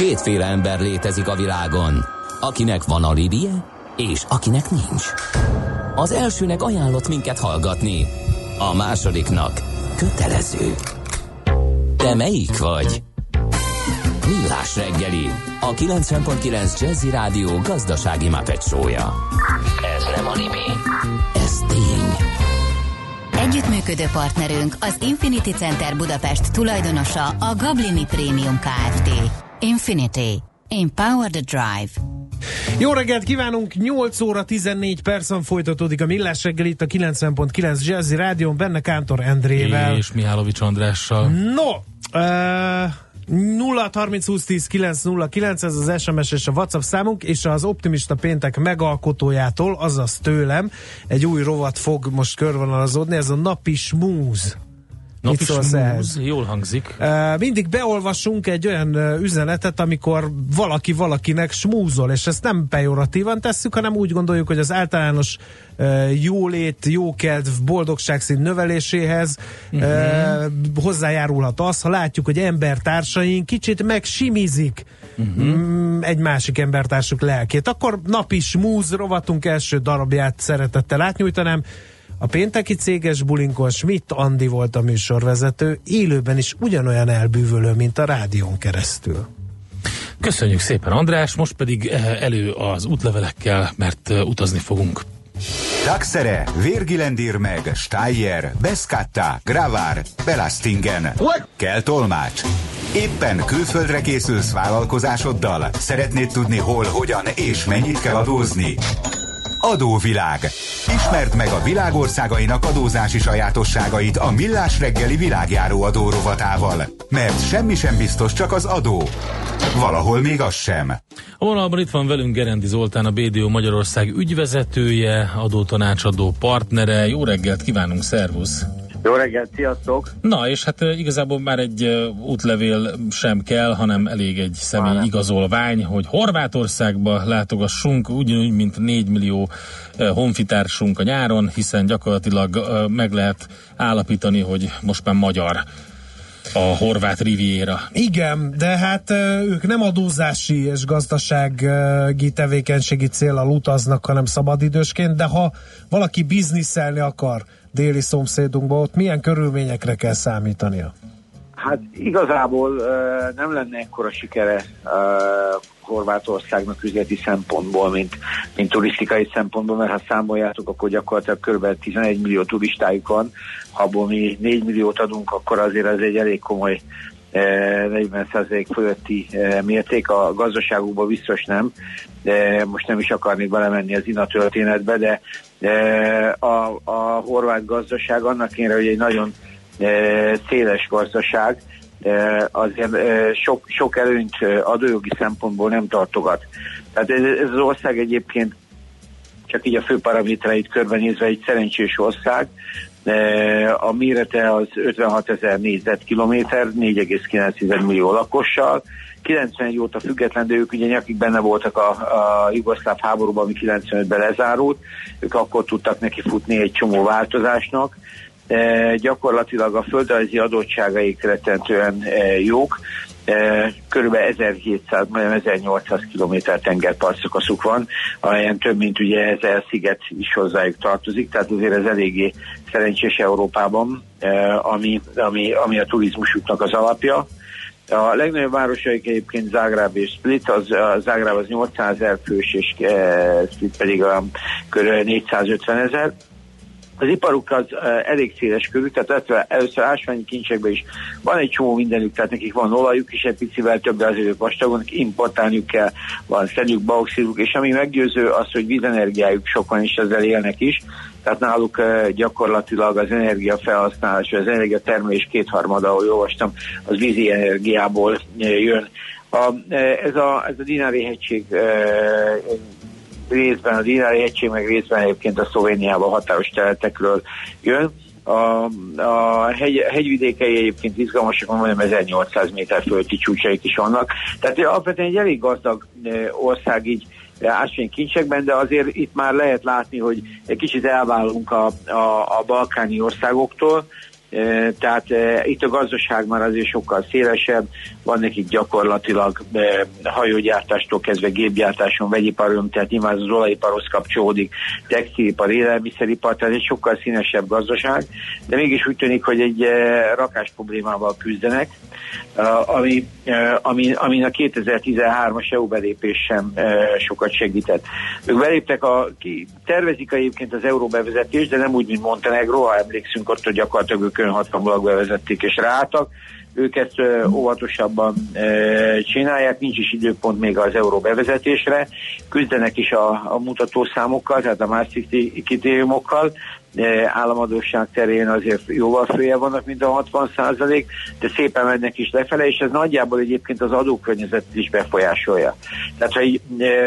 Kétféle ember létezik a világon, akinek van alibije, és akinek nincs. Az elsőnek ajánlott minket hallgatni, a másodiknak kötelező. Te melyik vagy? Millás reggeli, a 90.9 Jazzy Rádió gazdasági mapetsója. Ez nem animi, ez tény. Együttműködő partnerünk az Infinity Center Budapest tulajdonosa a Gablini Premium Kft. Infinity. Empower the Drive. Jó reggelt kívánunk! 8 óra 14 percen folytatódik a Millás reggel itt a 90.9 Jazzy Rádión, benne Kántor Endrével. És Mihálovics Andrással. No! Uh, 0 30 20 10 9 0 9, ez az SMS és a WhatsApp számunk, és az Optimista Péntek megalkotójától, azaz tőlem, egy új rovat fog most körvonalazódni, ez a napi smúz. Napi Mit szólsz ehhez? Jól hangzik. Mindig beolvasunk egy olyan üzenetet, amikor valaki valakinek smúzol, és ezt nem pejoratívan tesszük, hanem úgy gondoljuk, hogy az általános jólét, jókedv, boldogságszint növeléséhez uh-huh. uh, hozzájárulhat az, ha látjuk, hogy embertársaink kicsit megsimizik uh-huh. egy másik embertársuk lelkét. Akkor napi smúz rovatunk első darabját szeretettel átnyújtanám. A pénteki céges bulinkon Schmidt Andi volt a műsorvezető, élőben is ugyanolyan elbűvölő, mint a rádión keresztül. Köszönjük szépen András, most pedig eh, elő az útlevelekkel, mert eh, utazni fogunk. Taxere, Virgilendir meg, Steyer, Beskatta, Gravár, Belastingen. Kell tolmács. Éppen külföldre készülsz vállalkozásoddal? Szeretnéd tudni hol, hogyan és mennyit kell adózni? Adóvilág. Ismerd meg a világországainak adózási sajátosságait a Millás reggeli világjáró adórovatával. Mert semmi sem biztos, csak az adó. Valahol még az sem. A vonalban itt van velünk Gerendi Zoltán, a BDO Magyarország ügyvezetője, adótanácsadó partnere. Jó reggelt kívánunk, szervusz! Jó reggelt, sziasztok! Na, és hát igazából már egy útlevél sem kell, hanem elég egy személy igazolvány, hogy Horvátországba látogassunk, ugyanúgy, mint 4 millió honfitársunk a nyáron, hiszen gyakorlatilag meg lehet állapítani, hogy most már magyar a horvát riviera. Igen, de hát ők nem adózási és gazdasági tevékenységi célral utaznak, hanem szabadidősként, de ha valaki bizniszelni akar déli szomszédunkba, ott milyen körülményekre kell számítania? Hát igazából nem lenne ekkora sikere uh, Horvátországnak üzleti szempontból, mint, mint turisztikai szempontból, mert ha számoljátok, akkor gyakorlatilag kb. 11 millió turistájuk van, ha abból mi 4 milliót adunk, akkor azért ez egy elég komoly 40% fölötti eh, mérték, a gazdaságukban biztos nem, de most nem is akarnék belemenni az INA történetbe, de eh, a, a horvát gazdaság annak én, hogy egy nagyon eh, széles gazdaság, eh, azért eh, sok, sok előnyt eh, adójogi szempontból nem tartogat. Tehát ez, ez az ország egyébként csak így a fő paramétereit körbenézve egy szerencsés ország. Eh, A mérete az 56 ezer négyzetkilométer, 4,9 millió lakossal. 91 óta független, de ők ugye nyakig benne voltak a, a jugoszláv háborúban, ami 95-ben lezárult. Ők akkor tudtak neki futni egy csomó változásnak. E, gyakorlatilag a földrajzi adottságaik rettentően e, jók. Körülbelül 1700, majdnem 1800 km tengerpartszakaszuk van, amelyen több mint ugye 1000 sziget is hozzájuk tartozik, tehát azért ez eléggé szerencsés Európában, ami, ami, ami a turizmusuknak az alapja. A legnagyobb városaik egyébként Zágráb és Split, az, a Zágráb az 800 ezer fős, és e, Split pedig a kb. 450 ezer. Az iparuk az elég széles körű, tehát először, ásványi kincsekben is van egy csomó mindenük, tehát nekik van olajuk is egy picivel több, de azért ők vastagon, importálniuk kell, van szenük, bauxiduk, és ami meggyőző az, hogy vízenergiájuk sokan is ezzel élnek is, tehát náluk gyakorlatilag az energia felhasználás, az energia termelés kétharmada, ahogy olvastam, az vízi energiából jön. A, ez, a, ez a Dinári hegység részben a Dinári egység, meg részben egyébként a Szlovéniában határos területekről jön. A, a hegy, hegyvidékei egyébként izgalmasak, majdnem 1800 méter fölötti csúcsaik is vannak. Tehát alapvetően egy elég gazdag ország így ásványkincsekben, de azért itt már lehet látni, hogy egy kicsit elválunk a, a, a balkáni országoktól, Tehát itt a gazdaság már azért sokkal szélesebb, van nekik gyakorlatilag hajógyártástól kezdve gépgyártáson, vegyiparon, tehát nyilván az olajiparhoz kapcsolódik, textilipar, élelmiszeripar, tehát egy sokkal színesebb gazdaság, de mégis úgy tűnik, hogy egy rakás problémával küzdenek, ami, ami, ami a 2013-as EU belépés sem sokat segített. Ők beléptek, a, ki, tervezik egyébként az euró bevezetést, de nem úgy, mint Montenegro, ha emlékszünk ott, hogy gyakorlatilag ők önhatalmulag bevezették és ráálltak. Ők ezt óvatosabban csinálják, nincs is időpont még az euró bevezetésre, küzdenek is a, a mutatószámokkal, tehát a Maastrichti kritériumokkal, államadóság terén azért jóval fője vannak, mint a 60 százalék, de szépen mennek is lefele, és ez nagyjából egyébként az adókörnyezetet is befolyásolja. Tehát, ha így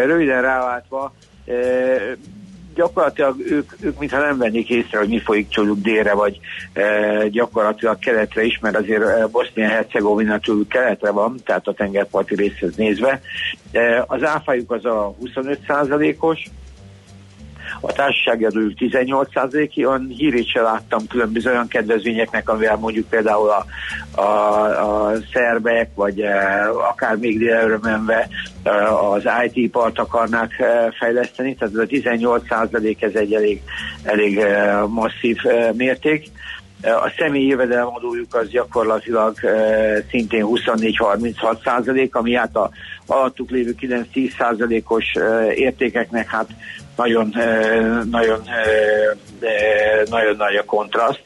röviden ráváltva, gyakorlatilag ők, ők mintha nem vennék észre, hogy mi folyik tőlük délre, vagy e, gyakorlatilag keletre is, mert azért Bosznia-Hercegovina tőlük keletre van, tehát a tengerparti részhez nézve. E, az áfájuk az a 25 százalékos, a társasági adójuk 18%-i, olyan hírét se láttam különböző olyan kedvezményeknek, amivel mondjuk például a, a, a szerbek, vagy e, akár még délelőre menve e, az IT-part akarnák e, fejleszteni, tehát ez a 18% ez egy elég, elég masszív mérték. A személyi jövedelemadójuk az gyakorlatilag e, szintén 24-36 százalék, ami hát a alattuk lévő 9-10 százalékos e, értékeknek hát nagyon, nagyon, nagyon nagy a kontraszt,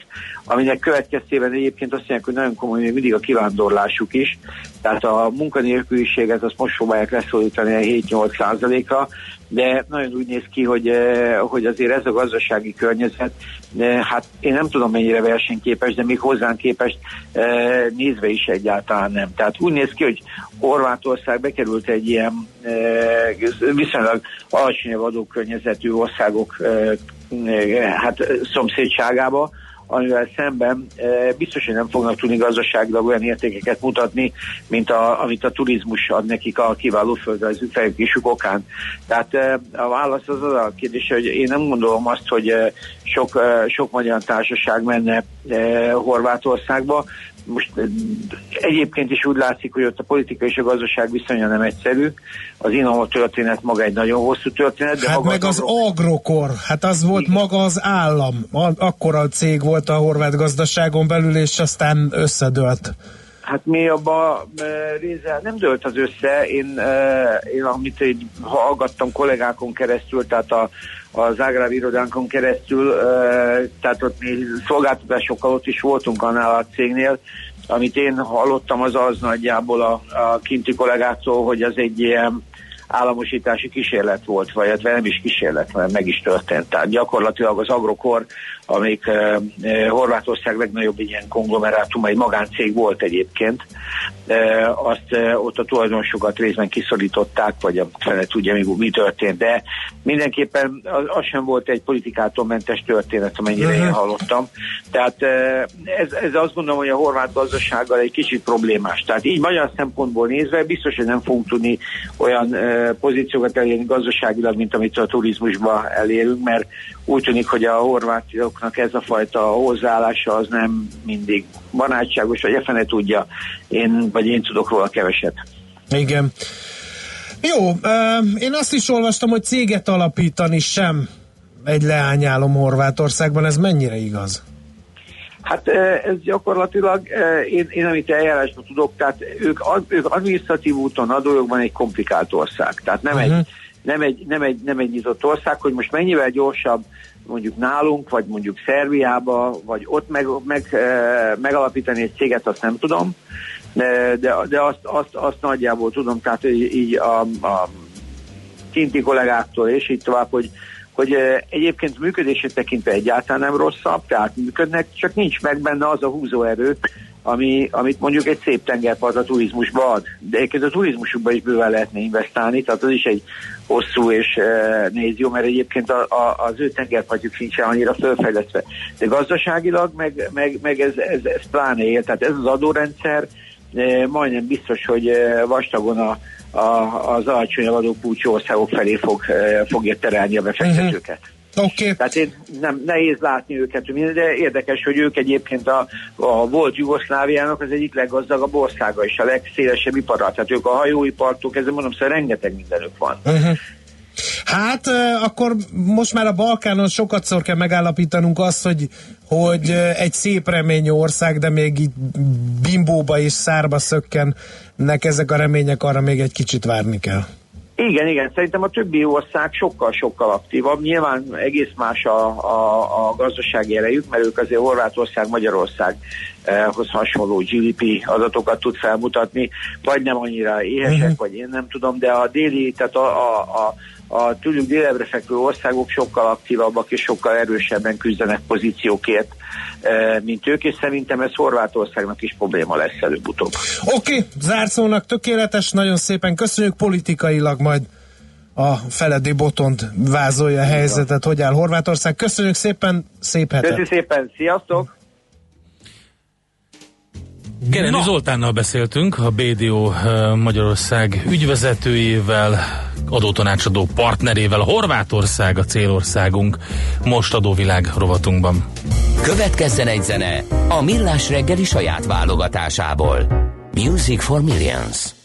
aminek következtében egyébként azt mondják, hogy nagyon komoly még mindig a kivándorlásuk is, tehát a munkanélküliséget azt most próbálják leszólítani a 7-8 százalékra, de nagyon úgy néz ki, hogy, hogy azért ez a gazdasági környezet, hát én nem tudom mennyire versenyképes, de még hozzánk képest nézve is egyáltalán nem. Tehát úgy néz ki, hogy Horvátország bekerült egy ilyen viszonylag alacsonyabb adókörnyezetű országok hát szomszédságába, amivel szemben biztos, hogy nem fognak tudni gazdaságilag olyan értékeket mutatni, mint a, amit a turizmus ad nekik a kiváló földrajzű fejlődésük okán. Tehát a válasz az az a kérdés, hogy én nem gondolom azt, hogy sok, sok magyar társaság menne Horvátországba, most egyébként is úgy látszik, hogy ott a politika és a gazdaság viszonya nem egyszerű. Az Innova történet maga egy nagyon hosszú történet. De hát maga meg az, az agrokor, hát az volt igen. maga az állam. Akkora a cég volt a horvát gazdaságon belül, és aztán összedőlt. Hát mi abba része nem dőlt az össze. Én, én amit így hallgattam kollégákon keresztül, tehát a, az Ágráv irodánkon keresztül, tehát ott mi szolgáltatásokkal ott is voltunk annál a cégnél, amit én hallottam az az nagyjából a, a kinti kollégáktól, hogy az egy ilyen államosítási kísérlet volt, vagy hát nem is kísérlet, mert meg is történt. Tehát gyakorlatilag az Agrokor amik uh, Horvátország legnagyobb ilyen konglomerátum, egy magáncég volt egyébként, uh, azt ott a tulajdonosokat részben kiszorították, vagy a fele tudja, mi, mi történt, de mindenképpen az, az sem volt egy politikától mentes történet, amennyire én hallottam. Tehát ez, ez azt gondolom, hogy a horvát gazdasággal egy kicsit problémás. Tehát így magyar szempontból nézve biztos, hogy nem fogunk tudni olyan pozíciókat elérni gazdaságilag, mint amit a turizmusban elérünk, mert úgy tűnik, hogy a horvátoknak ez a fajta hozzáállása az nem mindig barátságos, vagy efene tudja, én, vagy én tudok róla keveset. Igen. Jó, én azt is olvastam, hogy céget alapítani sem egy leányálom Horvátországban, ez mennyire igaz? Hát ez gyakorlatilag, én, én amit eljárásban tudok, tehát ők, ők adminisztratív úton adójogban egy komplikált ország. Tehát nem uh-huh. egy nem egy, nem, egy, nem egy nyitott ország, hogy most mennyivel gyorsabb mondjuk nálunk, vagy mondjuk Szerbiába, vagy ott meg, meg, eh, megalapítani egy céget, azt nem tudom, de, de, de azt, azt, azt nagyjából tudom, tehát így, a, a kinti kollégáktól és így tovább, hogy, hogy eh, egyébként működését tekintve egyáltalán nem rosszabb, tehát működnek, csak nincs meg benne az a húzóerő, ami, amit mondjuk egy szép tengerpart a turizmusba ad. De egyébként a turizmusukba is bőven lehetne investálni, tehát az is egy hosszú és e, néz jó, mert egyébként a, a, az ő tengerpartjuk sincsen annyira fölfejlesztve. De gazdaságilag meg, meg, meg ez, ez, ez pláne él, tehát ez az adórendszer e, majdnem biztos, hogy e, vastagon a, a, az alacsonyabb adókulcsú országok felé fog, e, fogja terelni a befektetőket. Uh-huh. Okay. Tehát én nem nehéz látni őket, de érdekes, hogy ők egyébként a, a volt Jugoszláviának az egyik leggazdagabb országa és a legszélesebb ipara. Tehát ők a hajóipartól kezdve mondom, szóval rengeteg mindenük van. Uh-huh. Hát akkor most már a Balkánon sokat szor kell megállapítanunk azt, hogy, hogy egy szép reményű ország, de még így bimbóba és szárba szökkennek ezek a remények, arra még egy kicsit várni kell. Igen, igen, szerintem a többi ország sokkal-sokkal aktívabb. Nyilván egész más a, a, a gazdasági erejük, mert ők azért Horvátország, Magyarországhoz hasonló GDP adatokat tud felmutatni, vagy nem annyira éhesek, uh-huh. vagy én nem tudom, de a déli, tehát a, a, a a tőlük délebre fekvő országok sokkal aktívabbak és sokkal erősebben küzdenek pozíciókért, e, mint ők, és szerintem ez Horvátországnak is probléma lesz előbb-utóbb. Oké, okay, zárszónak tökéletes, nagyon szépen köszönjük, politikailag majd a Feledi Botont vázolja a helyzetet, hogy áll Horvátország. Köszönjük szépen, szép hetet! Köszönjük szépen, sziasztok! Kereni Zoltánnal beszéltünk, a BDO eh, Magyarország ügyvezetőjével, adótanácsadó partnerével, Horvátország a célországunk, most adóvilág rovatunkban. Következzen egy zene a Millás reggeli saját válogatásából. Music for Millions.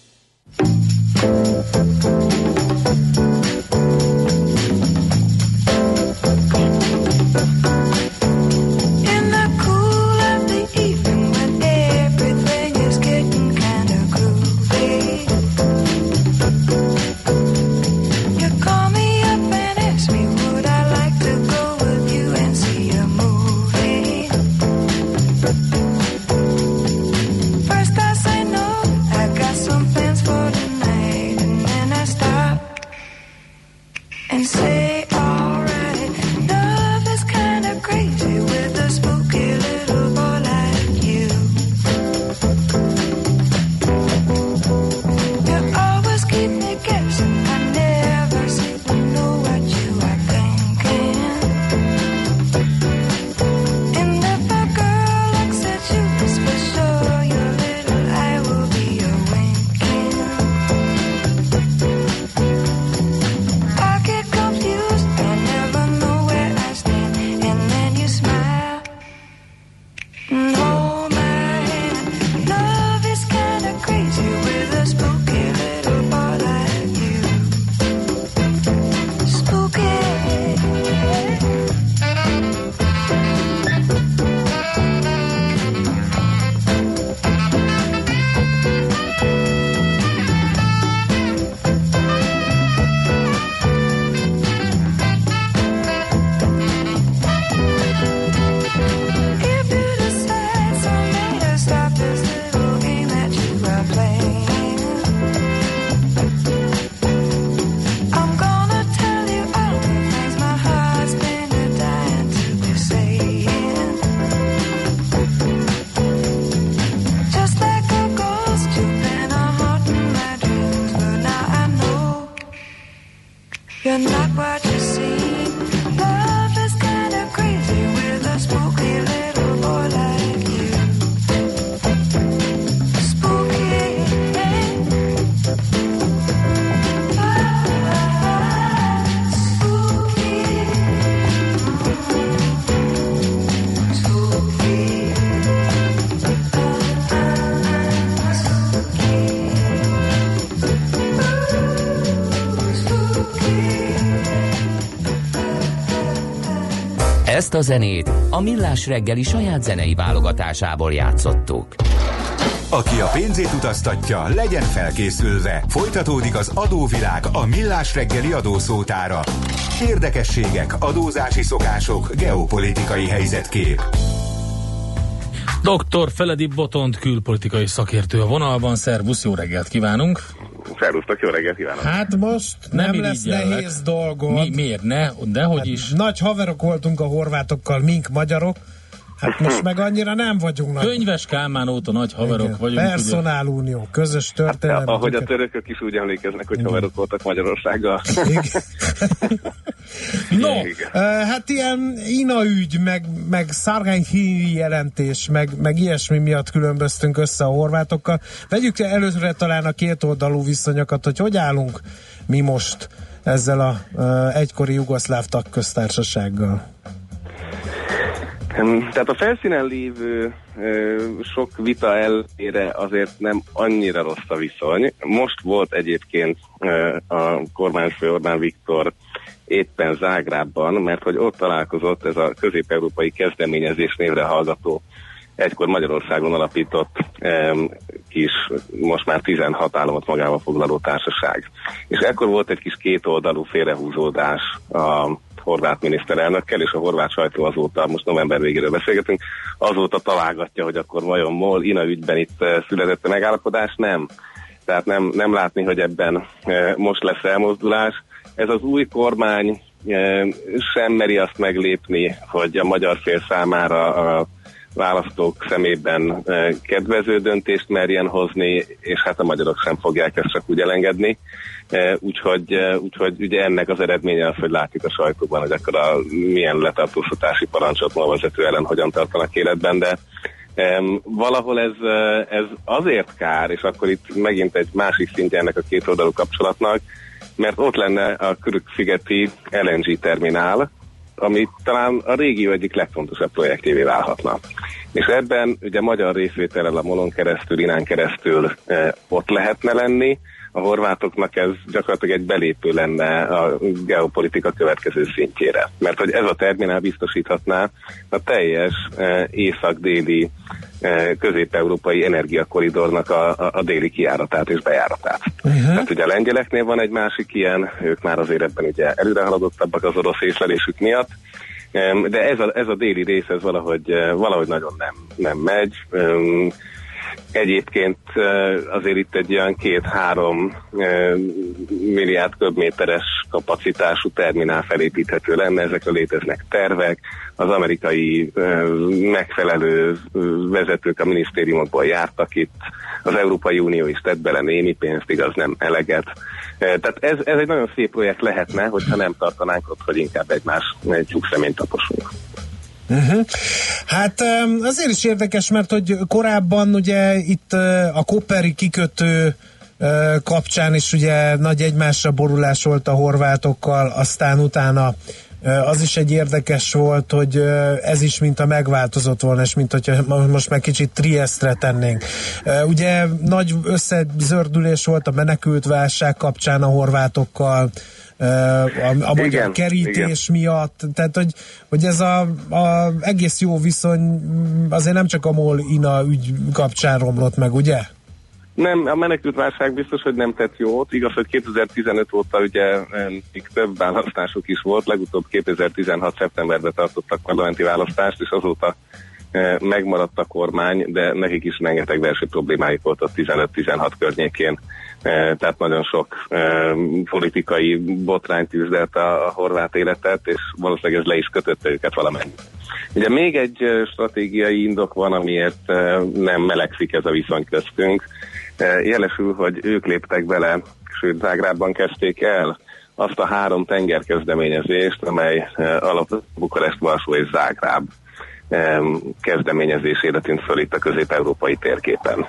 A zenét a Millás reggeli saját zenei válogatásából játszottuk. Aki a pénzét utaztatja, legyen felkészülve. Folytatódik az adóvilág a Millás reggeli adószótára. Érdekességek, adózási szokások, geopolitikai helyzetkép. Dr. Feledi Botont külpolitikai szakértő a vonalban. Szervusz, jó reggelt kívánunk! Szervusztok, jó reggelt kívánok! Hát most nem, nem lesz nehéz dolgod. Mi, miért ne? Dehogy hát is. Nagy haverok voltunk a horvátokkal, mink magyarok. Hát most meg annyira nem vagyunk nagy. Könyves Kálmán óta nagy haverok Igen. vagyunk. Personálunió, közös történelem. Hát, ahogy a törökök is úgy emlékeznek, hogy Igen. haverok voltak Magyarországgal. no, Igen. Uh, hát ilyen INA ügy, meg, meg szárgányhíri jelentés, meg, meg ilyesmi miatt különböztünk össze a horvátokkal. Vegyük előre talán a két oldalú viszonyokat, hogy hogy állunk mi most ezzel a egykori jugoszláv tagköztársasággal? Tehát a felszínen lévő sok vita ellenére azért nem annyira rossz a viszony. Most volt egyébként a kormányfő Orbán Viktor éppen Zágrában, mert hogy ott találkozott ez a közép-európai kezdeményezés névre hallgató egykor Magyarországon alapított kis, most már 16 államot magával foglaló társaság. És ekkor volt egy kis kétoldalú félrehúzódás a horvát miniszterelnökkel, és a horvát sajtó azóta, most november végéről beszélgetünk, azóta találgatja, hogy akkor vajon MOL, INA ügyben itt eh, született a megállapodás, nem. Tehát nem, nem látni, hogy ebben eh, most lesz elmozdulás. Ez az új kormány eh, sem meri azt meglépni, hogy a magyar fél számára a választók szemében kedvező döntést merjen hozni, és hát a magyarok sem fogják ezt csak úgy elengedni. Úgyhogy, úgyhogy ugye ennek az eredménye az, hogy látjuk a sajtóban, hogy akkor a milyen letartóztatási parancsot ma vezető ellen hogyan tartanak életben, de valahol ez, ez azért kár, és akkor itt megint egy másik szintje ennek a két oldalú kapcsolatnak, mert ott lenne a Körük-szigeti LNG terminál, ami talán a régió egyik legfontosabb projektjévé válhatna. És ebben ugye magyar részvétellel a Molon keresztül, Inán keresztül e, ott lehetne lenni, a horvátoknak ez gyakorlatilag egy belépő lenne a geopolitika következő szintjére. Mert hogy ez a terminál biztosíthatná a teljes e, észak-déli e, közép-európai energiakoridornak a, a, a déli kiáratát és bejáratát. Uh-huh. Tehát ugye a lengyeleknél van egy másik ilyen, ők már azért ebben ugye előre haladottabbak az orosz észlelésük miatt, de ez a, ez a déli rész, ez valahogy, e, valahogy nagyon nem, nem megy. Egyébként azért itt egy olyan két-három milliárd köbméteres kapacitású terminál felépíthető lenne, ezekre léteznek tervek, az amerikai megfelelő vezetők a minisztériumokból jártak itt, az Európai Unió is tett bele némi pénzt, igaz nem eleget. Tehát ez, ez egy nagyon szép projekt lehetne, hogyha nem tartanánk ott, hogy inkább egymás egy személyt taposunk. Uh-huh. Hát azért is érdekes, mert hogy korábban ugye itt a Koperi kikötő kapcsán is ugye nagy egymásra borulás volt a horvátokkal, aztán utána az is egy érdekes volt, hogy ez is mint a megváltozott volna, és mint hogyha most már kicsit Triestre tennénk. Ugye nagy összezördülés volt a menekült válság kapcsán a horvátokkal, a, a magyar igen, kerítés igen. miatt, tehát hogy, hogy ez a, a egész jó viszony azért nem csak a MOL-INA ügy kapcsán romlott meg, ugye? Nem, a menekült válság biztos, hogy nem tett jót. Igaz, hogy 2015 óta ugye még több választások is volt, legutóbb 2016. szeptemberben tartottak parlamenti választást, és azóta megmaradt a kormány, de nekik is rengeteg belső problémáik volt a 15-16 környékén E, tehát nagyon sok e, politikai botrányt tűzdelt a, horvát életet, és valószínűleg ez le is kötötte őket valamennyi. Ugye még egy e, stratégiai indok van, amiért nem melegszik ez a viszony köztünk. Jelesül, hogy ők léptek bele, sőt Zágrában kezdték el azt a három tengerkezdeményezést, amely alapvetően Bukarest, Varsó és Zágráb kezdeményezésére tűnt föl itt a közép-európai térképen.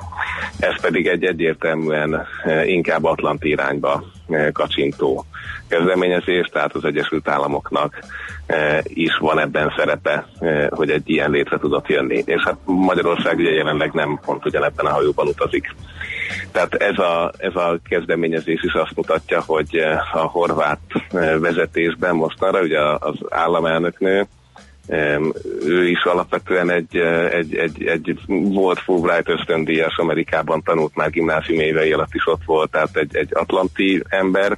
Ez pedig egy egyértelműen eh, inkább atlanti irányba eh, kacsintó kezdeményezés, tehát az Egyesült Államoknak eh, is van ebben szerepe, hogy egy ilyen létre tudott jönni. És hát Magyarország ugye jelenleg nem pont ugyanebben a hajóban utazik. Tehát ez a, ez a kezdeményezés is azt mutatja, hogy a horvát vezetésben mostanra, ugye az államelnöknő, ő is alapvetően egy, egy, egy, egy volt Fulbright ösztöndíjas, Amerikában tanult már gimnázium évei alatt is ott volt, tehát egy, egy atlanti ember,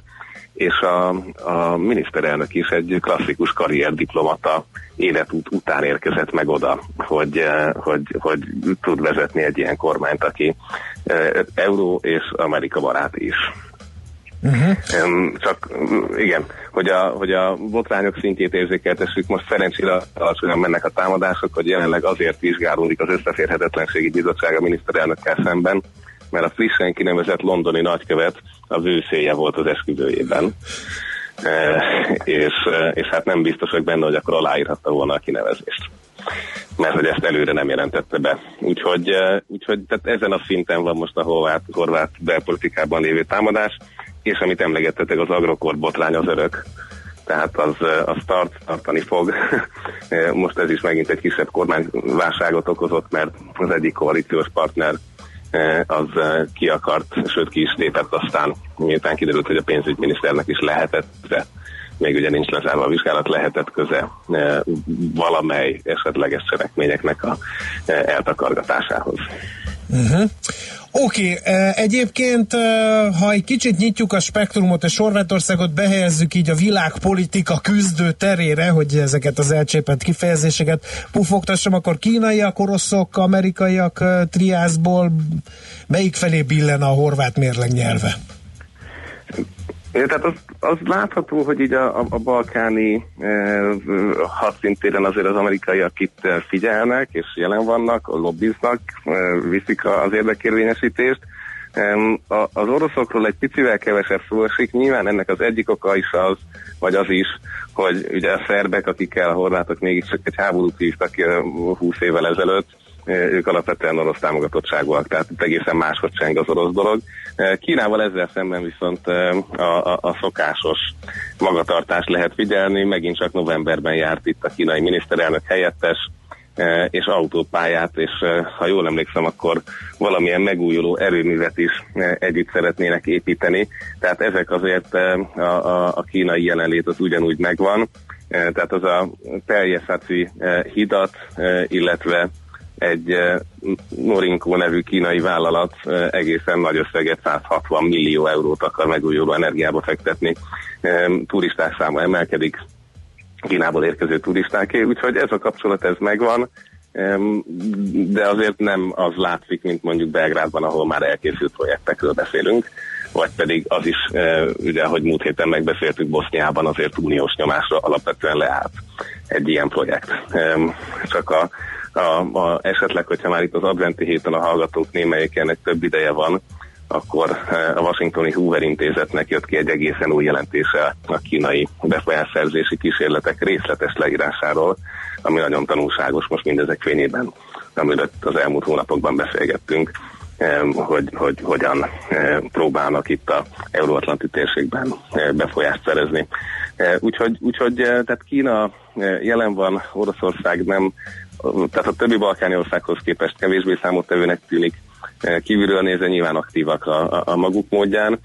és a, a miniszterelnök is egy klasszikus karrierdiplomata életút után érkezett meg oda, hogy, hogy, hogy tud vezetni egy ilyen kormányt, aki euró és Amerika barát is. Uh-huh. Csak igen, hogy a, hogy a botrányok szintjét érzékeltessük, most szerencsére alacsonyan mennek a támadások, hogy jelenleg azért vizsgálódik az összeférhetetlenségi bizottság a miniszterelnökkel szemben, mert a frissen kinevezett londoni nagykövet az ő volt az esküvőjében. E, és, és hát nem biztos, hogy benne, hogy akkor aláírhatta volna a kinevezést mert hogy ezt előre nem jelentette be. Úgyhogy, úgyhogy tehát ezen a szinten van most a horvát, horvát belpolitikában lévő támadás és amit emlegettetek, az agrokor botrány az örök tehát az, az tart, tartani fog. Most ez is megint egy kisebb kormányválságot okozott, mert az egyik koalíciós partner az ki akart, sőt ki is lépett aztán, miután kiderült, hogy a pénzügyminiszternek is lehetett, de még ugye nincs lezárva a vizsgálat, lehetett köze valamely esetleges cselekményeknek a eltakargatásához. Uh-huh. Oké, okay, egyébként, ha egy kicsit nyitjuk a spektrumot és Horvátországot behelyezzük így a világpolitika küzdő terére, hogy ezeket az elcsépelt kifejezéseket pufogtassam, akkor kínaiak, oroszok, amerikaiak triászból melyik felé billen a horvát mérleg nyelve? Tehát az, az látható, hogy így a, a, a balkáni e, hadszintéren azért az amerikaiak itt e, figyelnek, és jelen vannak, lobbiznak, e, viszik az érdekérvényesítést. E, a, az oroszokról egy picivel kevesebb szó esik, nyilván ennek az egyik oka is az, vagy az is, hogy ugye a szerbek, akikkel a horvátok mégiscsak egy háborút hívtak 20 évvel ezelőtt, ők alapvetően orosz támogatottságúak, tehát itt egészen máshogy cseng az orosz dolog. Kínával ezzel szemben viszont a, a, a szokásos magatartást lehet figyelni, megint csak novemberben járt itt a kínai miniszterelnök helyettes, és autópályát, és ha jól emlékszem, akkor valamilyen megújuló erőművet is együtt szeretnének építeni. Tehát ezek azért a, a, a kínai jelenlét az ugyanúgy megvan. Tehát az a Teljeszaci hidat, illetve egy eh, Norinco nevű kínai vállalat eh, egészen nagy összeget, 160 millió eurót akar megújuló energiába fektetni. Turisták száma emelkedik, Kínából érkező turistáké, úgyhogy ez a kapcsolat ez megvan, de azért nem az látszik, mint mondjuk Belgrádban, ahol már elkészült projektekről beszélünk, vagy pedig az is, eh, ugye, ahogy múlt héten megbeszéltük Boszniában, azért uniós nyomásra alapvetően leállt egy ilyen projekt. Csak a a, a, esetleg, hogyha már itt az adventi héten a hallgatók némelyikének több ideje van, akkor eh, a Washingtoni Hoover intézetnek jött ki egy egészen új jelentése a kínai befolyásszerzési kísérletek részletes leírásáról, ami nagyon tanulságos most mindezek fényében, amiről az elmúlt hónapokban beszélgettünk, eh, hogy, hogy hogyan eh, próbálnak itt a euróatlanti térségben befolyást szerezni. Úgyhogy, úgyhogy tehát Kína jelen van, Oroszország nem tehát a többi balkáni országhoz képest kevésbé számottevőnek tűnik, e, kívülről nézve nyilván aktívak a, a, maguk módján,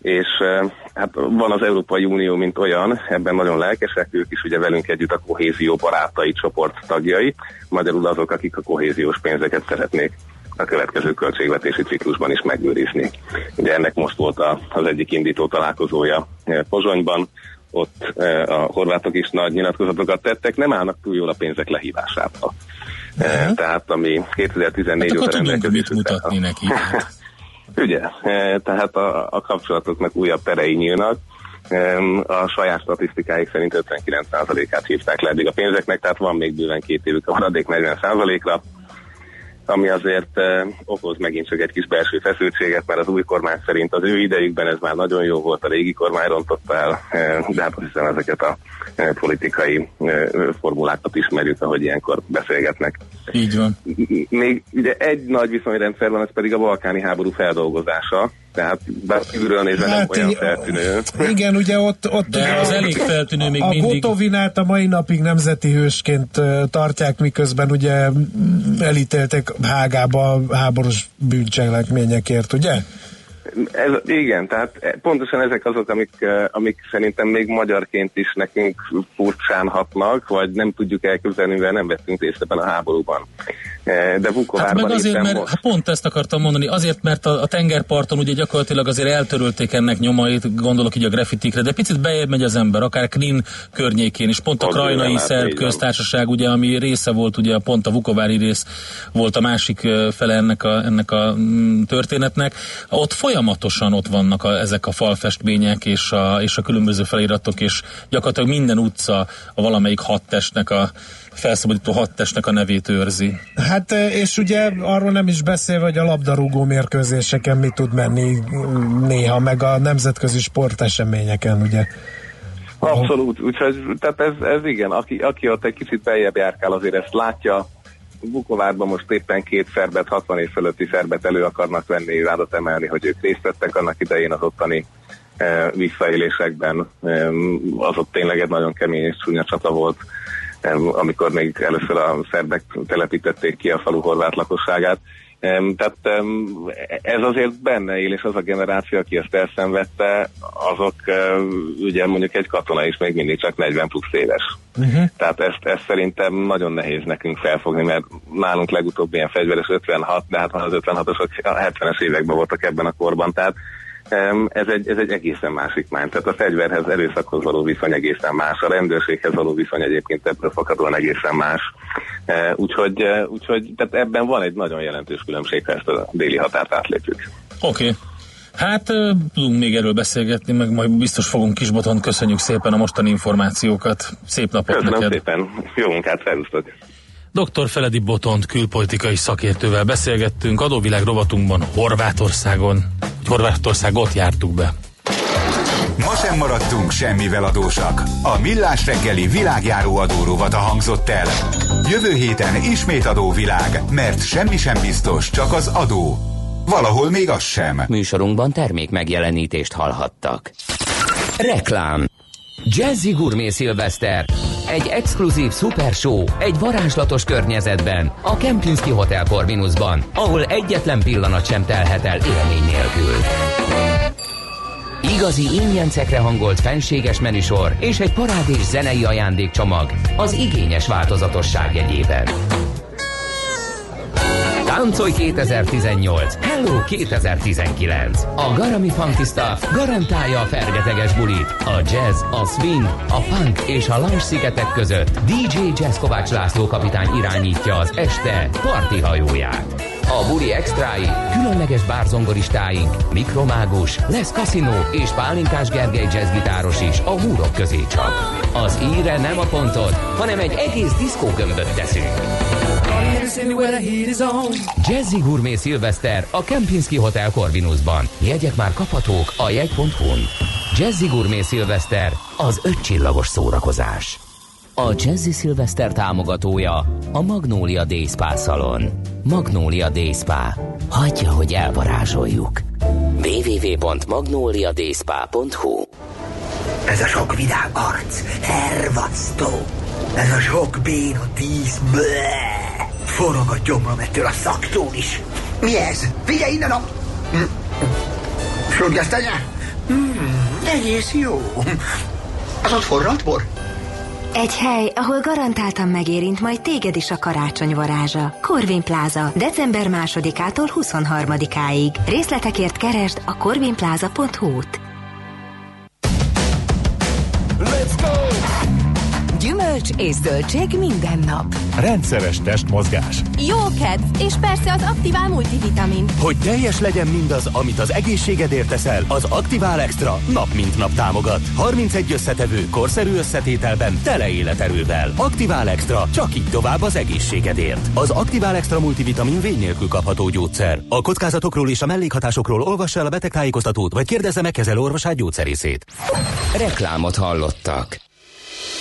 és e, hát van az Európai Unió, mint olyan, ebben nagyon lelkesek, ők is ugye velünk együtt a kohézió barátai csoport tagjai, magyarul azok, akik a kohéziós pénzeket szeretnék a következő költségvetési ciklusban is megőrizni. Ugye ennek most volt az egyik indító találkozója e, Pozsonyban, ott e, a horvátok is nagy nyilatkozatokat tettek, nem állnak túl jól a pénzek lehívásával. Uh-huh. Tehát ami 2014 hát óta rendelkezésre. mutatni neki. Ugye, e, tehát a, a kapcsolatoknak újabb terei nyílnak. A saját statisztikáik szerint 59%-át hívták le eddig a pénzeknek, tehát van még bőven két évük a maradék 40%-ra ami azért eh, okoz megint csak egy kis belső feszültséget, mert az új kormány szerint az ő idejükben ez már nagyon jó volt, a régi kormány rontotta el, eh, de hát azt hiszem ezeket a eh, politikai formulákat ismerjük, ahogy ilyenkor beszélgetnek. Így van. Még ugye egy nagy viszonyrendszer van, ez pedig a balkáni háború feldolgozása, tehát bár kívülről nézve hát nem olyan feltűnő. Igen, ugye ott, ott De az a, elég feltűnő még a mindig. Gotovinát a mai napig nemzeti hősként tartják, miközben ugye elítéltek Hágába háborús bűncselekményekért, ugye? Ez, igen, tehát pontosan ezek azok, amik, amik szerintem még magyarként is nekünk furcsán hatnak, vagy nem tudjuk elképzelni, mivel nem vettünk részt ebben a háborúban. Eh, de Vukovárban hát meg azért, mert most... hát pont ezt akartam mondani, azért, mert a, a tengerparton ugye gyakorlatilag azért eltörölték ennek nyomait, gondolok így a graffitikre, de picit bejebb megy az ember, akár Knin környékén is, pont a krajnai szerb köztársaság, ugye, ami része volt, ugye pont a Vukovári rész volt a másik fele ennek a, ennek a mm, történetnek. Ott folyamatosan ott vannak a, ezek a falfestmények és a, és a különböző feliratok, és gyakorlatilag minden utca a valamelyik hattestnek a felszabadító hadtestnek a nevét őrzi. Hát és ugye arról nem is beszélve, hogy a labdarúgó mérkőzéseken mi tud menni néha, meg a nemzetközi sporteseményeken, ugye. Abszolút, úgyhogy tehát ez, ez igen, aki, aki ott egy kicsit beljebb járkál, azért ezt látja, Bukovárban most éppen két szerbet, 60 év fölötti szerbet elő akarnak venni, rádat emelni, hogy ők részt vettek annak idején az ottani visszaélésekben. Az ott tényleg egy nagyon kemény és csúnya csata volt, amikor még először a szerbek telepítették ki a falu horvát lakosságát. Tehát ez azért benne él, és az a generáció, aki ezt elszenvedte, azok ugye mondjuk egy katona is még mindig csak 40 plusz éves. Uh-huh. Tehát ezt, ezt szerintem nagyon nehéz nekünk felfogni, mert nálunk legutóbb ilyen fegyveres 56, de hát az 56-osok a 70-es években voltak ebben a korban, tehát ez egy, ez egy egészen másik mány. Tehát a fegyverhez, erőszakhoz való viszony egészen más, a rendőrséghez való viszony egyébként ebből fakadóan egészen más. Úgyhogy, úgyhogy tehát ebben van egy nagyon jelentős különbség, ha ezt a déli határt átlépjük. Oké. Okay. Hát tudunk még erről beszélgetni, meg majd biztos fogunk Kisboton. Köszönjük szépen a mostani információkat. Szép napot Köszönöm neked. szépen. Jó munkát, felúsztok. Dr. Feledi Botont külpolitikai szakértővel beszélgettünk adóvilág rovatunkban Horvátországon. Horvátországot jártuk be. Ma sem maradtunk semmivel adósak. A Millás reggeli világjáró adórovata hangzott el. Jövő héten ismét adóvilág, mert semmi sem biztos, csak az adó. Valahol még az sem. Műsorunkban termék megjelenítést hallhattak. Reklám Jazzy Gourmet Szilveszter. Egy exkluzív szupershow, egy varázslatos környezetben, a Kempinski Hotel Corvinusban, ahol egyetlen pillanat sem telhet el élmény nélkül. Igazi ingyencekre hangolt fenséges menüsor és egy parádés zenei ajándékcsomag az igényes változatosság jegyében. Táncolj 2018, Hello 2019. A Garami Funky Stuff garantálja a fergeteges bulit, a jazz, a swing, a funk és a lounge szigetek között. DJ Jazz Kovács László kapitány irányítja az este parti hajóját. A buli extrái, különleges bárzongoristáink, mikromágus, lesz kaszinó és pálinkás Gergely jazzgitáros is a húrok közé csak. Az íre nem a pontot, hanem egy egész diszkógömböt teszünk. Jazzy Gourmet Szilveszter a Kempinski Hotel Corvinusban. Jegyek már kaphatók a jegy.hu-n. Jazzy Gourmet Szilveszter az ötcsillagos szórakozás. A Jazzy Szilveszter támogatója a Magnolia Day Spa Salon. Magnolia Day Spa. Hagyja, hogy elvarázsoljuk. www.magnoliadayspa.hu Ez a sok vidám arc, hervasztó. Ez a sok béna tíz, bleh. Forog a gyomrom ettől a szaktól is. Mi ez? Figyelj innen a... Sörgesztenye? Mm, egész jó. Az ott forralt bor? Egy hely, ahol garantáltan megérint majd téged is a karácsony varázsa. Corvin Plaza, december másodikától 23-áig. Részletekért keresd a corvinplaza.hu-t. Gyümölcs és zöldség minden nap. Rendszeres testmozgás. Jó kedv, és persze az Aktivál multivitamin. Hogy teljes legyen mindaz, amit az egészségedért teszel, az Aktivál Extra nap mint nap támogat. 31 összetevő, korszerű összetételben, tele életerővel. Aktivál Extra, csak így tovább az egészségedért. Az Aktivál Extra multivitamin vény nélkül kapható gyógyszer. A kockázatokról és a mellékhatásokról olvassa el a betegtájékoztatót, vagy kérdezze meg kezelőorvosát gyógyszerészét. Reklámot hallottak.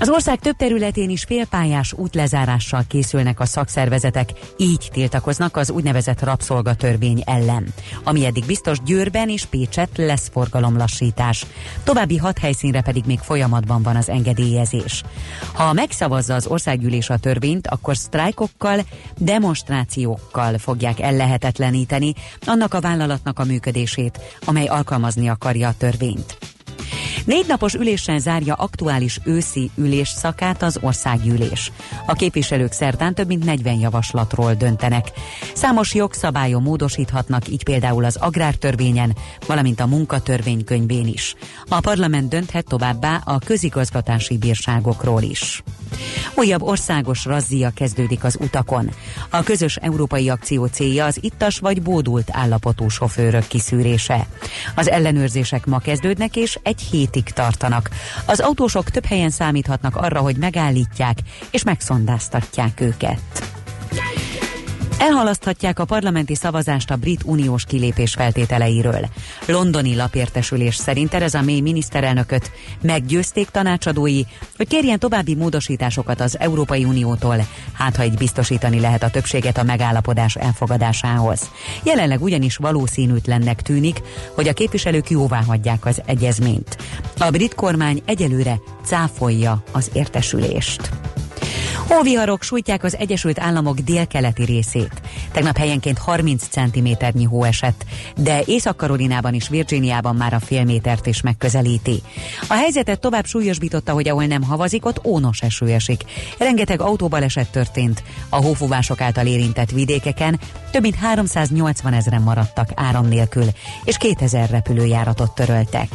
Az ország több területén is félpályás útlezárással készülnek a szakszervezetek, így tiltakoznak az úgynevezett rabszolgatörvény ellen. Ami eddig biztos Győrben és Pécset lesz forgalomlassítás. További hat helyszínre pedig még folyamatban van az engedélyezés. Ha megszavazza az országgyűlés a törvényt, akkor sztrájkokkal, demonstrációkkal fogják ellehetetleníteni annak a vállalatnak a működését, amely alkalmazni akarja a törvényt. Négy napos üléssel zárja aktuális őszi ülés szakát az országgyűlés. A képviselők szerdán több mint 40 javaslatról döntenek. Számos jogszabályon módosíthatnak, így például az agrártörvényen, valamint a munkatörvénykönyvén is. A parlament dönthet továbbá a közigazgatási bírságokról is. Újabb országos razzia kezdődik az utakon. A közös európai akció célja az ittas vagy bódult állapotú sofőrök kiszűrése. Az ellenőrzések ma kezdődnek és egy hétig tartanak. Az autósok több helyen számíthatnak arra, hogy megállítják és megszondáztatják őket. Elhalaszthatják a parlamenti szavazást a brit uniós kilépés feltételeiről. Londoni lapértesülés szerint Tereza May miniszterelnököt meggyőzték tanácsadói, hogy kérjen további módosításokat az Európai Uniótól, hát ha így biztosítani lehet a többséget a megállapodás elfogadásához. Jelenleg ugyanis valószínűtlennek tűnik, hogy a képviselők jóvá hagyják az egyezményt. A brit kormány egyelőre cáfolja az értesülést. Hóviharok sújtják az Egyesült Államok délkeleti részét. Tegnap helyenként 30 cm-nyi hó esett, de Észak-Karolinában és Virginiában már a fél métert is megközelíti. A helyzetet tovább súlyosbította, hogy ahol nem havazik, ott ónos eső esik. Rengeteg autóbaleset történt. A hófúvások által érintett vidékeken több mint 380 ezeren maradtak áram nélkül, és 2000 repülőjáratot töröltek.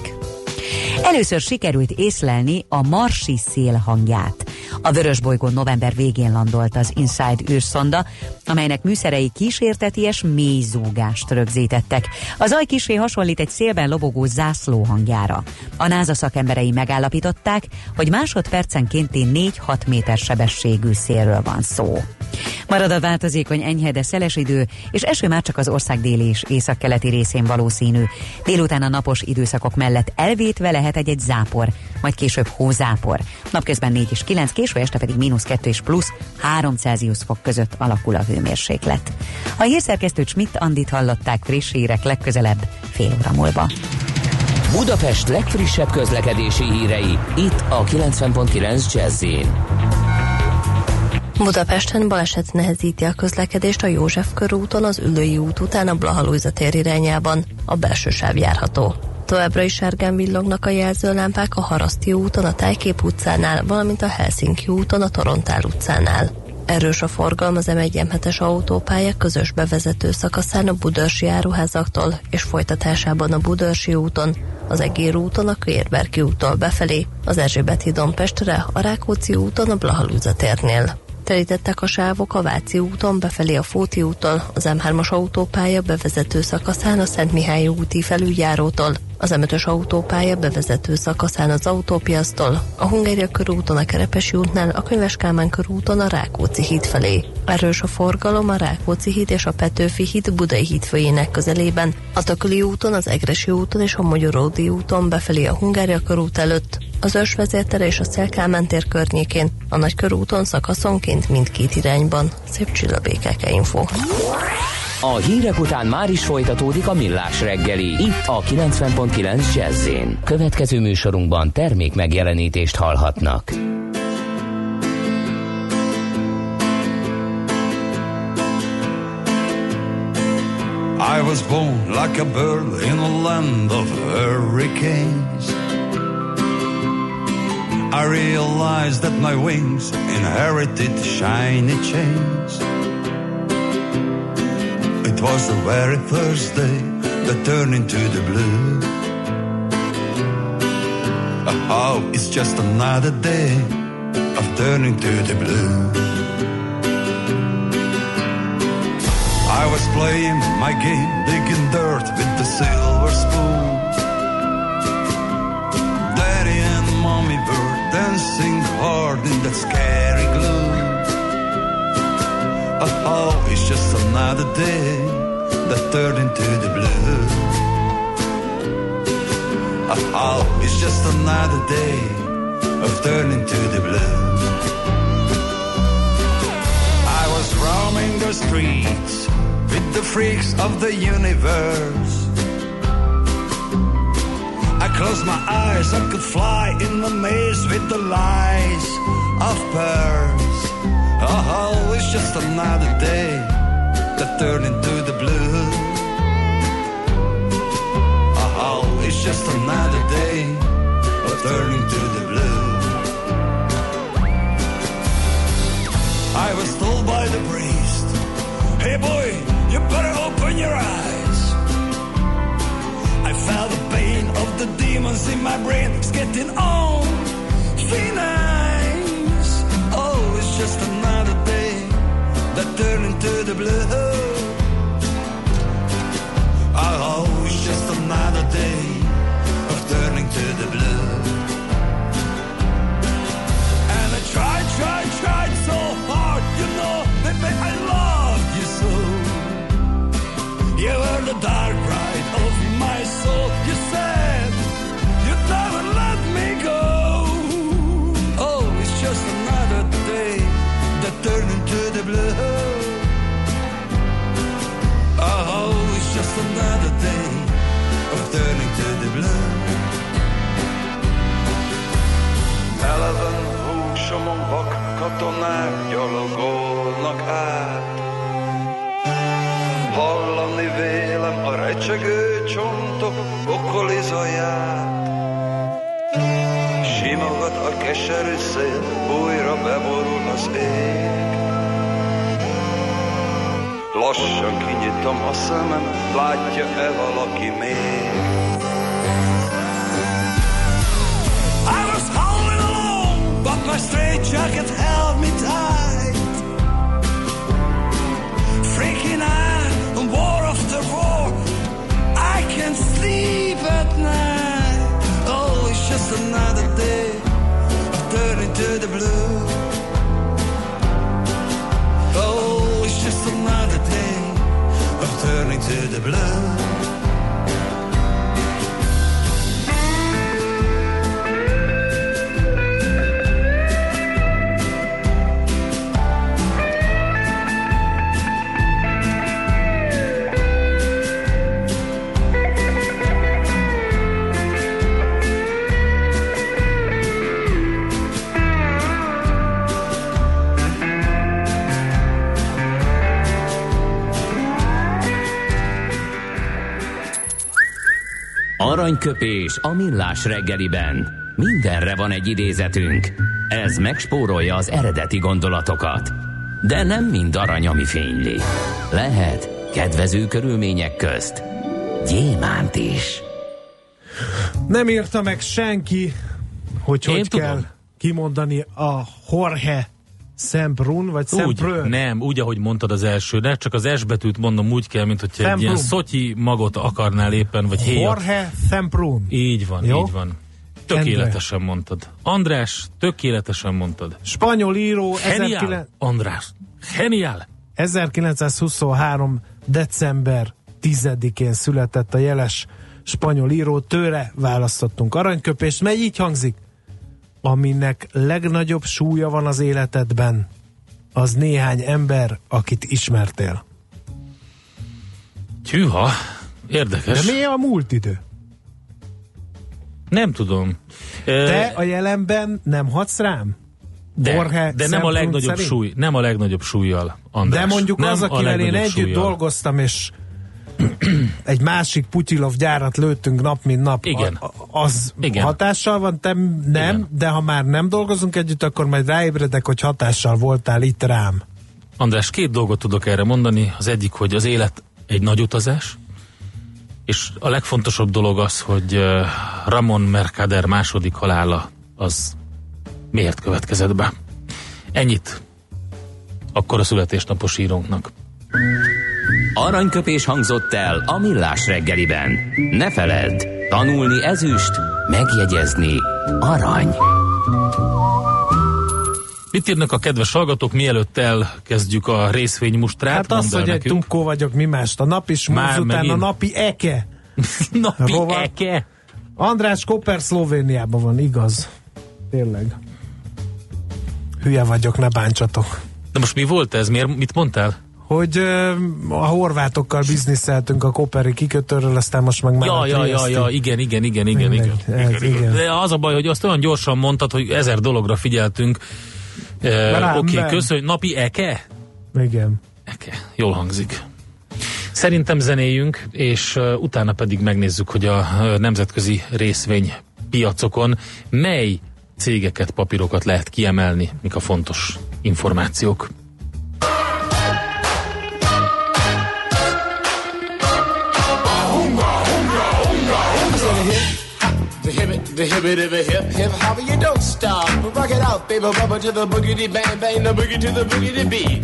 Először sikerült észlelni a marsi szél hangját. A Vörösbolygón november végén landolt az Inside űrszonda, amelynek műszerei kísérteties mély zúgást rögzítettek. Az aj kisé hasonlít egy szélben lobogó zászló hangjára. A NASA szakemberei megállapították, hogy másodpercenkénti 4-6 méter sebességű szélről van szó. Marad a változékony enyhe, de szeles idő, és eső már csak az ország déli és északkeleti részén valószínű. Délután a napos időszakok mellett elvétve lehet egy-egy zápor, majd később hózápor. Napközben 4 és 9, késő este pedig mínusz 2 és plusz 3 Celsius fok között alakul a hőmérséklet. A hírszerkesztő Schmidt Andit hallották friss hírek legközelebb fél óra múlva. Budapest legfrissebb közlekedési hírei itt a 90.9 jazz Budapesten baleset nehezíti a közlekedést a József körúton, az Ülői út után a Blahalújza tér irányában. A belső sáv járható. Továbbra is sárgán villognak a jelzőlámpák a Haraszti úton, a Tájkép utcánál, valamint a Helsinki úton, a Torontál utcánál. Erős a forgalom az M1 autópálya közös bevezető szakaszán a Budörsi áruházaktól és folytatásában a Budörsi úton, az Egér úton a Kérberki úttól befelé, az Erzsébet hídon Pestre, a Rákóczi úton a Blahalúza térnél. Telítettek a sávok a Váci úton befelé a Fóti úton, az M3-as autópálya bevezető szakaszán a Szent Mihály úti felüljárótól, az M5-ös autópálya bevezető szakaszán az autópiasztól, a Hungária körúton a Kerepesi útnál, a Könyves Kálmán körúton a Rákóczi híd felé. Erős a forgalom a Rákóczi híd és a Petőfi híd Budai híd főjének közelében, a Tököli úton, az Egresi úton és a Magyaródi úton befelé a Hungária körút előtt, az Ösvezértere és a Szelkámán tér környékén, a Nagykörúton szakaszonként mindkét irányban. Szép csillabékeke info. A hírek után már is folytatódik a millás reggeli. Itt a 90.9 jazz Következő műsorunkban termék megjelenítést hallhatnak. I was born like a bird in a land of hurricanes. I realized that my wings inherited shiny chains. Was the very first day that turned into the blue. Oh, it's just another day of turning to the blue. I was playing my game, digging dirt with the silver spoon. Daddy and mommy were dancing hard in that scary gloom. Oh, it's just another day that turned into the blue. Oh, it's just another day of turning to the blue. I was roaming the streets with the freaks of the universe. I closed my eyes, I could fly in the maze with the lies of pearls. Oh, it's just another day that turned into the blue. Oh, it's just another day of turning to the blue. I was told by the priest, hey boy, you better open your eyes. I felt the pain of the demons in my brain, it's getting on. Thin nice. Oh, it's just another day that turned into the blue. The dark ride of my soul. You said you'd never let me go. Oh, it's just another day that turned into the blue. Oh, it's just another day of turning to the blue. Eleven húsomon vak katonák gyalogolnak át. Recsegő csontok pokoli zaját. Simogat a keserű szél, újra beborul az ég. Lassan kinyitom a szemem, látja-e valaki még? I was howling alone, but my straitjacket held just another day of turning to the blue. Oh, it's just another day of turning to the blue. Aranyköpés a millás reggeliben. Mindenre van egy idézetünk. Ez megspórolja az eredeti gondolatokat. De nem mind arany, ami fényli. Lehet kedvező körülmények közt gyémánt is. Nem írta meg senki, hogy Én hogy tudom. kell kimondani a Jorge Semprún, vagy Úgy, Semprún. nem, úgy, ahogy mondtad az elsőre, csak az S betűt mondom úgy kell, mint hogyha egy Semprún. ilyen szotyi magot akarnál éppen, vagy héjat. Jorge Semprún. Így van, Jó? így van. Tökéletesen mondtad. András, tökéletesen mondtad. Spanyol író Genial, 19... András. Genial. 1923. december 10-én született a jeles spanyol író, tőle választottunk aranyköpést, mely így hangzik. Aminek legnagyobb súlya van az életedben, az néhány ember, akit ismertél. Hűha, érdekes. De mi a múlt idő? Nem tudom. Te a jelenben nem hadsz rám? De, Jorge de nem a legnagyobb szerint? súly, nem a legnagyobb súlyjal, András. De mondjuk nem az, akivel én együtt súlyjal. dolgoztam, és egy másik Putyilov gyárat lőttünk nap, mint nap. Igen. A, az Igen. hatással van, te nem, Igen. de ha már nem dolgozunk együtt, akkor majd ráébredek, hogy hatással voltál itt rám. András, két dolgot tudok erre mondani. Az egyik, hogy az élet egy nagy utazás, és a legfontosabb dolog az, hogy Ramon Mercader második halála az miért következett be. Ennyit akkor a születésnapos írónknak. Aranyköpés hangzott el a millás reggeliben. Ne feledd, tanulni ezüst, megjegyezni arany. Mit írnak a kedves hallgatók, mielőtt elkezdjük a részvénymustrát? Hát az, Mondd el hogy egy tunkó vagyok, mi mást. A napi Már smúz után a napi eke. Napi Rovat. eke. András Koper Szlovéniában van, igaz? Tényleg. Hülye vagyok, ne bántsatok. De most mi volt ez? Miért, mit mondtál? Hogy a horvátokkal bizniszeltünk a Koperi kikötőről, aztán most meg már Ja, ja, ja, ja, igen, igen, igen, igen, igen. Mindegy, ez igen, igen. igen. De az a baj, hogy azt olyan gyorsan mondtad, hogy ezer dologra figyeltünk. Uh, Oké, okay, köszönjük. Napi eke? Igen. Eke. Jól hangzik. Szerintem zenéjünk, és uh, utána pedig megnézzük, hogy a uh, nemzetközi részvény piacokon mely cégeket, papírokat lehet kiemelni, mik a fontos információk. The hip, the hip, the hip, hip, hopper, you don't stop. Rock it out, baby, rubber to the boogity bang, bang, the boogie to the boogity beat.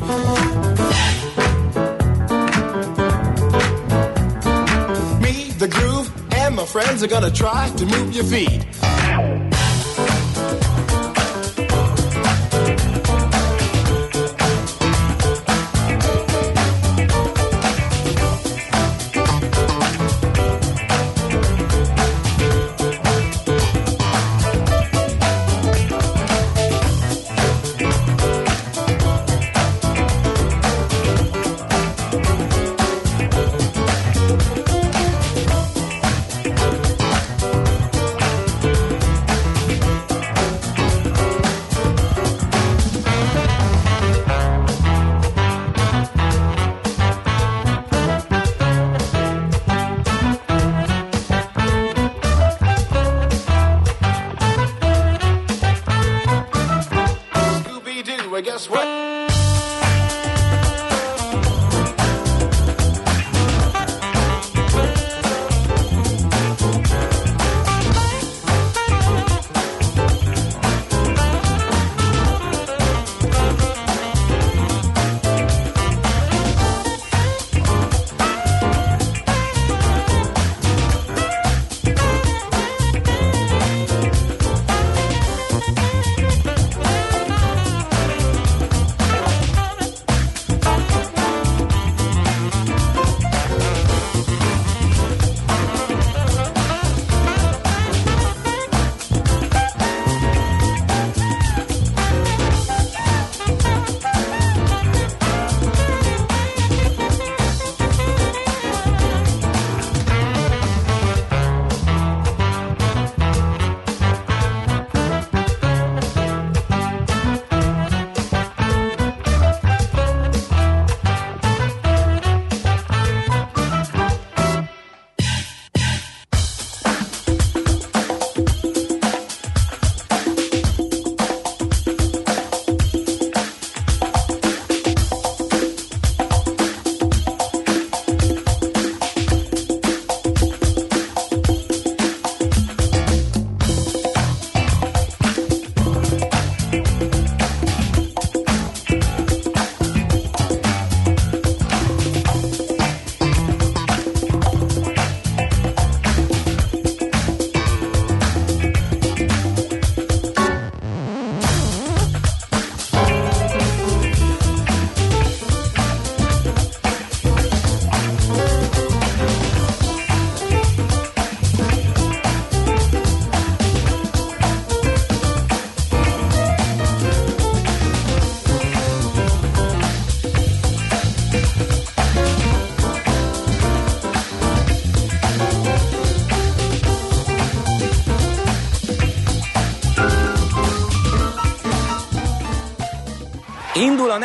Me, the groove, and my friends are gonna try to move your feet.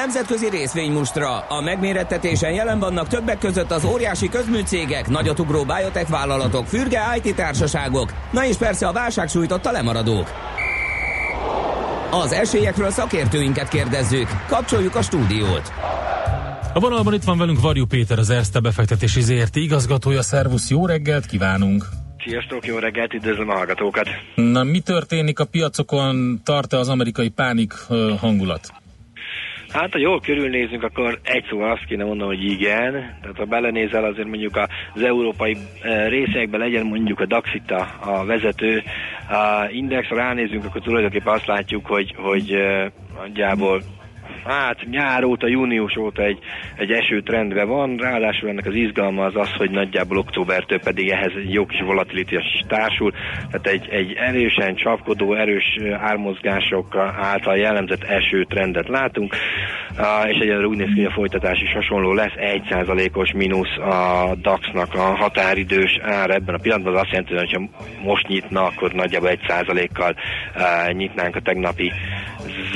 Nemzetközi részvénymustra. A megmérettetésen jelen vannak többek között az óriási közműcégek, nagyotugró biotech vállalatok, fürge IT társaságok, na és persze a válság sújtotta lemaradók. Az esélyekről szakértőinket kérdezzük. Kapcsoljuk a stúdiót. A vonalban itt van velünk Varjú Péter, az Erste befektetési ZRT igazgatója. Szervusz, jó reggelt kívánunk! Sziasztok, jó reggelt, üdvözlöm a hallgatókat! Na, mi történik a piacokon? Tart-e az amerikai pánik hangulat? Hát, ha jól körülnézünk, akkor egy szóval azt kéne mondani, hogy igen. Tehát ha belenézel, azért mondjuk az európai eh, részekben legyen mondjuk a DAX itt a, a vezető a index, ha ránézünk, akkor tulajdonképpen azt látjuk, hogy, hogy eh, nagyjából hát nyár óta, június óta egy, egy esőtrendbe van, ráadásul ennek az izgalma az az, hogy nagyjából októbertől pedig ehhez egy jó kis volatilitás társul, tehát egy, egy erősen csapkodó, erős ármozgások által jellemzett esőtrendet látunk, és egyelőre úgy néz ki, hogy a folytatás is hasonló lesz, 1%-os mínusz a DAX-nak a határidős ár ebben a pillanatban, az azt jelenti, hogy ha most nyitna, akkor nagyjából 1%-kal nyitnánk a tegnapi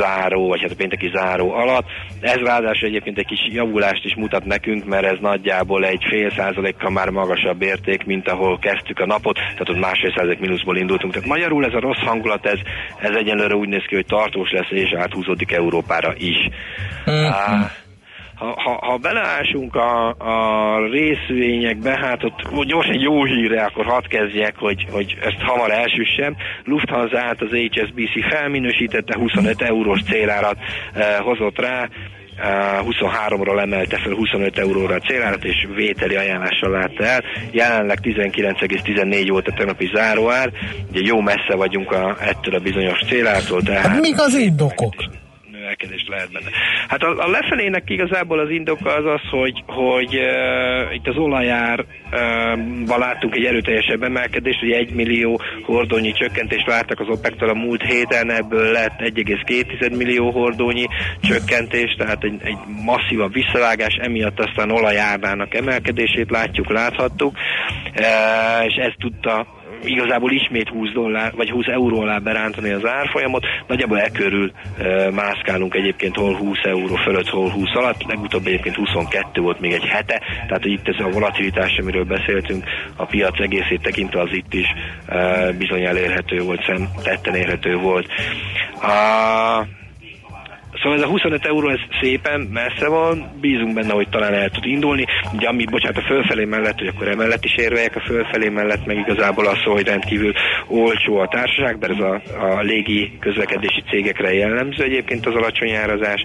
záró, vagy hát a pénteki záró alatt. Ez ráadásul egyébként egy kis javulást is mutat nekünk, mert ez nagyjából egy fél százalékkal már magasabb érték, mint ahol kezdtük a napot, tehát ott másfél százalék mínuszból indultunk. Tehát magyarul ez a rossz hangulat, ez, ez egyenlőre úgy néz ki, hogy tartós lesz és áthúzódik Európára is. Mm-hmm ha, ha, beleásunk a, a részvényekbe, hát ott gyorsan egy jó híre, akkor hadd kezdjek, hogy, hogy ezt hamar elsüssem. Lufthansa-át az HSBC felminősítette, 25 eurós célárat eh, hozott rá, 23-ról emelte fel 25 euróra a célárat, és vételi ajánlással látta el. Jelenleg 19,14 volt a tegnapi záróár, ugye jó messze vagyunk a, ettől a bizonyos célától. Tehát hát mik az indokok? Növekedést lehet benne. Hát a, a lefelének igazából az indoka az az, hogy, hogy uh, itt az olajár uh, láttunk egy erőteljesebb emelkedést, hogy 1 millió hordónyi csökkentést vártak az OPEC-től a múlt héten, ebből lett 1,2 millió hordónyi csökkentés, tehát egy, egy masszívabb visszavágás, emiatt aztán olajárnának emelkedését látjuk, láthattuk, uh, és ez tudta igazából ismét 20 dollár, vagy 20 euró alá berántani az árfolyamot, nagyjából e körül e, mászkálunk egyébként hol 20 euró fölött, hol 20 alatt, legutóbb egyébként 22 volt még egy hete, tehát itt ez a volatilitás, amiről beszéltünk, a piac egészét tekintve az itt is e, bizony elérhető volt, szem tetten érhető volt. A, Szóval ez a 25 euró, ez szépen messze van, bízunk benne, hogy talán el tud indulni. Ugye ami, bocsánat, a fölfelé mellett, hogy akkor emellett is érvelyek, a fölfelé mellett meg igazából az, hogy rendkívül olcsó a társaság, mert ez a, a légi közlekedési cégekre jellemző egyébként az alacsony árazás,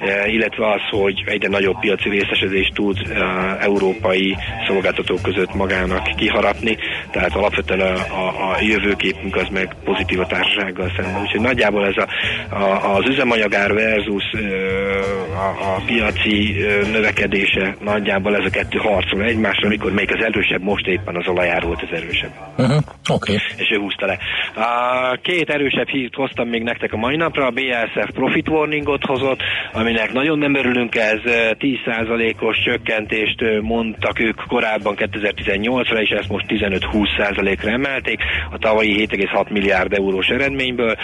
e, illetve az, hogy egyre nagyobb piaci részesedést tud e, európai szolgáltatók között magának kiharapni, tehát alapvetően a, a, a jövőképünk az meg pozitív a társasággal szemben. Úgyhogy nagyjából ez a, a, az üzemanyagár ár versus a, a piaci növekedése nagyjából ez a kettő harcol egymásra, amikor még az erősebb, most éppen az olajár volt az erősebb. Uh-huh. Oké. Okay. És ő húzta le. A két erősebb hírt hoztam még nektek a mai napra. A BASF Profit Warningot hozott, aminek nagyon nem örülünk, ez 10%-os csökkentést mondtak ők korábban 2018-ra, és ezt most 15-20%-ra emelték a tavalyi 7,6 milliárd eurós eredményből.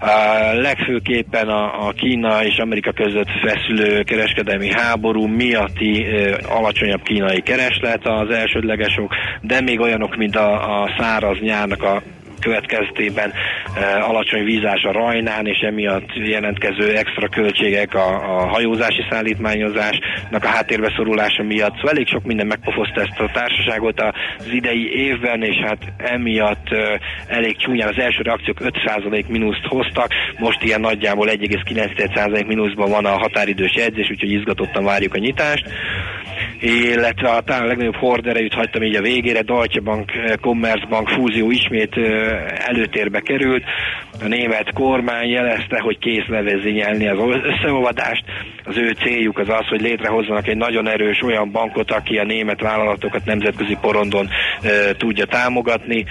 A legfőképpen a, a Kína és Amerika között feszülő kereskedelmi háború miatti alacsonyabb kínai kereslet az elsődlegesok, de még olyanok, mint a, a száraz nyárnak a következtében e, alacsony vízás a rajnán, és emiatt jelentkező extra költségek a, a hajózási szállítmányozásnak a háttérbe szorulása miatt. Szóval elég sok minden megpofozta ezt a társaságot az idei évben, és hát emiatt e, elég csúnyán az első reakciók 5% mínuszt hoztak, most ilyen nagyjából 1,9% mínuszban van a határidős jegyzés, úgyhogy izgatottan várjuk a nyitást illetve a talán legnagyobb horderejűt hagytam így a végére, Deutsche Bank, Commerzbank fúzió ismét előtérbe került. A német kormány jelezte, hogy kész levezényelni az összeolvadást. Az ő céljuk az az, hogy létrehozzanak egy nagyon erős olyan bankot, aki a német vállalatokat nemzetközi porondon e, tudja támogatni.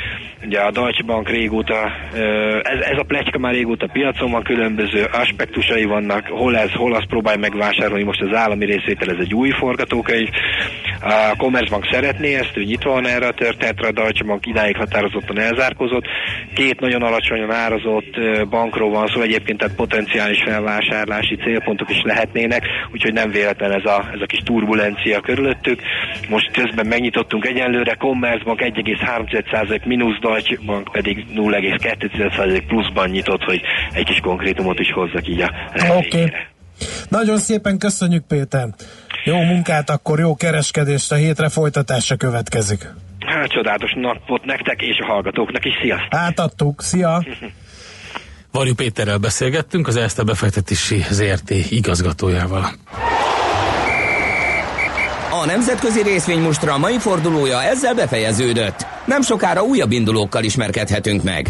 Ugye a Deutsche Bank régóta, e, ez, ez a pletyka már régóta piacon van, különböző aspektusai vannak, hol ez, hol azt próbálja megvásárolni, most az állami részvétel, ez egy új forgatókönyv, A Commerzbank szeretné ezt, ő nyitva van erre a történetre, a Deutsche Bank idáig határozottan elzárkozott. Két nagyon alacsonyan árazott bankról van szó, egyébként tehát potenciális felvásárlási célpontok is lehetnének, úgyhogy nem véletlen ez a, ez a kis turbulencia körülöttük. Most közben megnyitottunk egyenlőre, Commerzbank 1,3% mínusz, Deutsche Bank pedig 0,2% pluszban nyitott, hogy egy kis konkrétumot is hozzak így a Oké. Okay. Nagyon szépen köszönjük, Péter. Jó munkát, akkor jó kereskedést, a hétre folytatása következik. Hát csodálatos napot nektek és a hallgatóknak is, sziasztok! Átadtuk, szia! Varjú Péterrel beszélgettünk, az Erste befektetési ZRT igazgatójával. A nemzetközi részvénymustra mai fordulója ezzel befejeződött. Nem sokára újabb indulókkal ismerkedhetünk meg.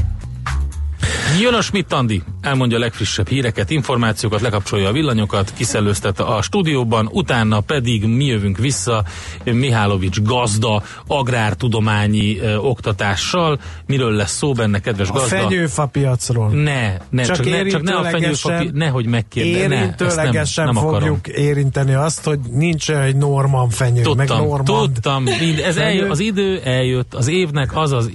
Jön a Schmidt Andi, elmondja a legfrissebb híreket, információkat, lekapcsolja a villanyokat, kiszellőztet a stúdióban, utána pedig mi jövünk vissza Mihálovics gazda, agrártudományi ö, oktatással. Miről lesz szó benne, kedves A gazda? fenyőfa piacról. Ne, ne, csak, Csak ne, csak ne a fenyőfa, pi- nehogy megkérdez, ne, ezt nem, nem akarom. fogjuk érinteni azt, hogy nincs egy Norman fenyő, meg Tudtam, Normand tudtam, mind, ez fenyő. eljö, az idő eljött, az évnek az, az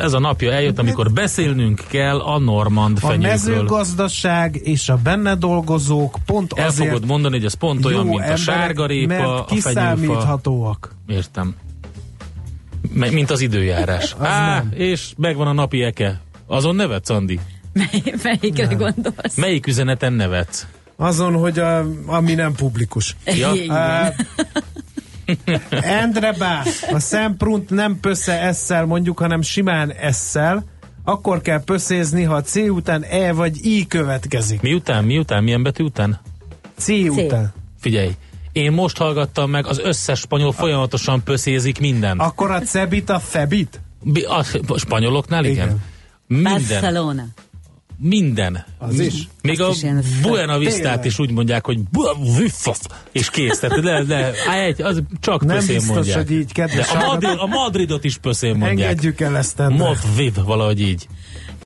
ez a napja eljött, amikor beszélnünk kell a normand A fenyőkről. Mezőgazdaság és a benne dolgozók pont El azért fogod mondani, hogy ez pont olyan, mint a sárgarépa, mert a kiszámíthatóak. Értem. Mint az időjárás. Az Á, nem. és megvan a napi eke. Azon nevetsz, Andi? Melyikre gondolsz? Melyik üzeneten nevetsz? Azon, hogy a, ami nem publikus. Ja. Uh, Endre bá, a szemprunt nem pösze esszel mondjuk, hanem simán esszel, akkor kell pöszézni, ha C után E vagy I következik. Miután, miután, milyen betű után? C után. Figyelj, én most hallgattam meg, az összes spanyol folyamatosan pöszézik minden. Akkor a cebit a febit? Bi- A, a spanyoloknál igen. Igen. Minden. Barcelona. Minden. Az is. Még a Azt is ilyen fe- Buena Vistát is úgy mondják, hogy és kész. Tehát le, le, egy, az csak Nem pöszén biztos, mondják. hogy így, kedves De a, Madrid, a Madridot is pöszén mondják. Engedjük el ezt. Madrid, valahogy így.